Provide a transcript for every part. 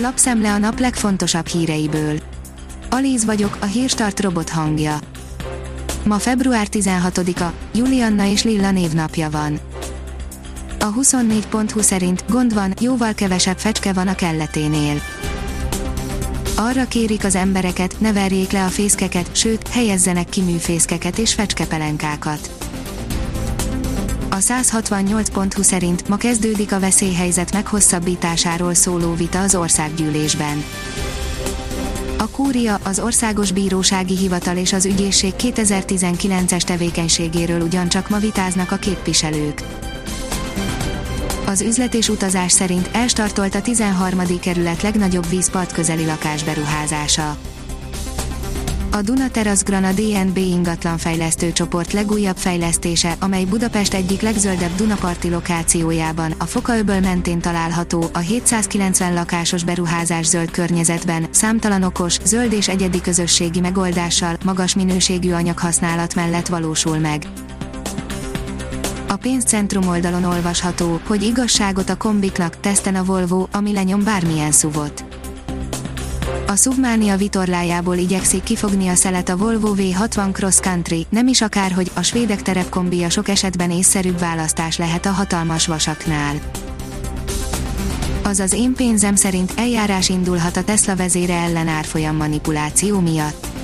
Lapszemle a nap legfontosabb híreiből. Alíz vagyok, a hírstart robot hangja. Ma február 16-a, Julianna és Lilla névnapja van. A 24.20 szerint gond van, jóval kevesebb fecske van a kelleténél. Arra kérik az embereket, ne verjék le a fészkeket, sőt, helyezzenek ki műfészkeket és fecskepelenkákat. A 168.20 szerint ma kezdődik a veszélyhelyzet meghosszabbításáról szóló vita az országgyűlésben. A Kúria, az Országos Bírósági Hivatal és az ügyészség 2019-es tevékenységéről ugyancsak ma vitáznak a képviselők. Az üzlet és utazás szerint elstartolt a 13. kerület legnagyobb vízpart közeli lakásberuházása. A Duna Grana DNB ingatlanfejlesztő csoport legújabb fejlesztése, amely Budapest egyik legzöldebb Dunaparti lokációjában, a Fokaöböl mentén található, a 790 lakásos beruházás zöld környezetben, számtalan okos, zöld és egyedi közösségi megoldással, magas minőségű anyaghasználat mellett valósul meg. A pénzcentrum oldalon olvasható, hogy igazságot a kombiknak, teszten a Volvo, ami lenyom bármilyen szuvot. A Submania vitorlájából igyekszik kifogni a szelet a Volvo V60 Cross Country, nem is akárhogy, a svédek terepkombija sok esetben észszerűbb választás lehet a hatalmas vasaknál. Az az én pénzem szerint eljárás indulhat a Tesla vezére ellen árfolyam manipuláció miatt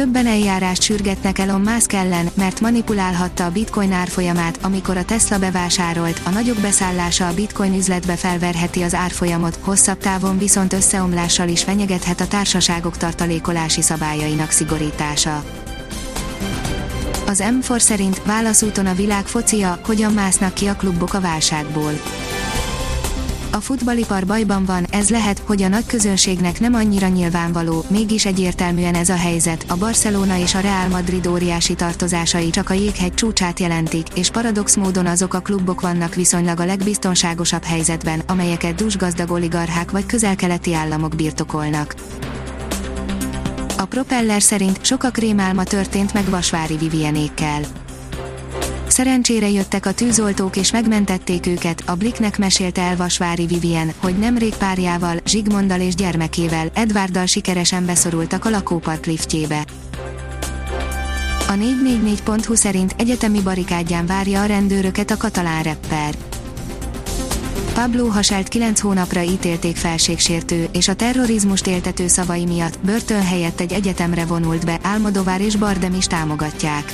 Többen eljárást sürgetnek Elon Musk ellen, mert manipulálhatta a bitcoin árfolyamát, amikor a Tesla bevásárolt, a nagyobb beszállása a bitcoin üzletbe felverheti az árfolyamot, hosszabb távon viszont összeomlással is fenyegethet a társaságok tartalékolási szabályainak szigorítása. Az M4 szerint válaszúton a világ focia, hogyan másznak ki a klubok a válságból a futballipar bajban van, ez lehet, hogy a nagy közönségnek nem annyira nyilvánvaló, mégis egyértelműen ez a helyzet, a Barcelona és a Real Madrid óriási tartozásai csak a jéghegy csúcsát jelentik, és paradox módon azok a klubok vannak viszonylag a legbiztonságosabb helyzetben, amelyeket dusgazdag oligarchák vagy közelkeleti államok birtokolnak. A propeller szerint sokak rémálma történt meg Vasvári Vivienékkel Szerencsére jöttek a tűzoltók és megmentették őket, a Bliknek mesélte el Vasvári Vivien, hogy nemrég párjával, Zsigmonddal és gyermekével, Edvárdal sikeresen beszorultak a lakópark liftjébe. A 444.hu szerint egyetemi barikádján várja a rendőröket a katalán repper. Pablo Haselt 9 hónapra ítélték felségsértő, és a terrorizmust éltető szavai miatt börtön helyett egy egyetemre vonult be, Álmodovár és Bardem is támogatják.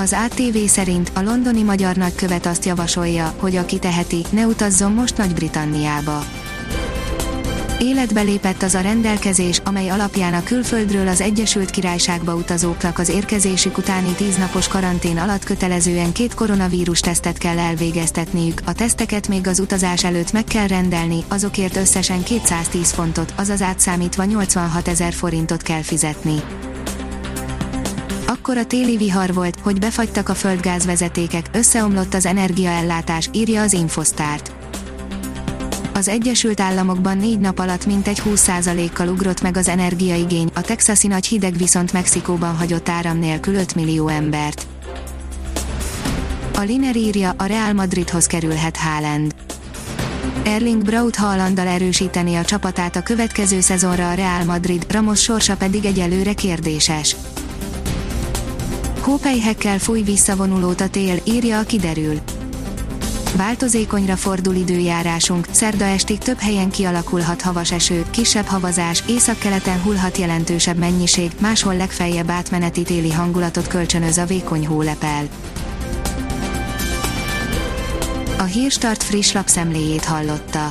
Az ATV szerint a londoni magyar nagykövet azt javasolja, hogy aki teheti, ne utazzon most Nagy-Britanniába. Életbe lépett az a rendelkezés, amely alapján a külföldről az Egyesült Királyságba utazóknak az érkezésük utáni tíznapos karantén alatt kötelezően két koronavírus tesztet kell elvégeztetniük, a teszteket még az utazás előtt meg kell rendelni, azokért összesen 210 fontot, azaz átszámítva 86 ezer forintot kell fizetni a téli vihar volt, hogy befagytak a földgázvezetékek, összeomlott az energiaellátás, írja az Infosztárt. Az Egyesült Államokban négy nap alatt mintegy 20%-kal ugrott meg az energiaigény, a texasi nagy hideg viszont Mexikóban hagyott áram nélkül 5 millió embert. A Liner írja, a Real Madridhoz kerülhet Haaland. Erling Braut Haalanddal erősíteni a csapatát a következő szezonra a Real Madrid, Ramos sorsa pedig egyelőre kérdéses. Hópelyhekkel fúj visszavonulót a tél, írja a kiderül. Változékonyra fordul időjárásunk, szerda estig több helyen kialakulhat havas eső, kisebb havazás, északkeleten hullhat jelentősebb mennyiség, máshol legfeljebb átmeneti téli hangulatot kölcsönöz a vékony hólepel. A Hírstart friss lapszemléjét hallotta.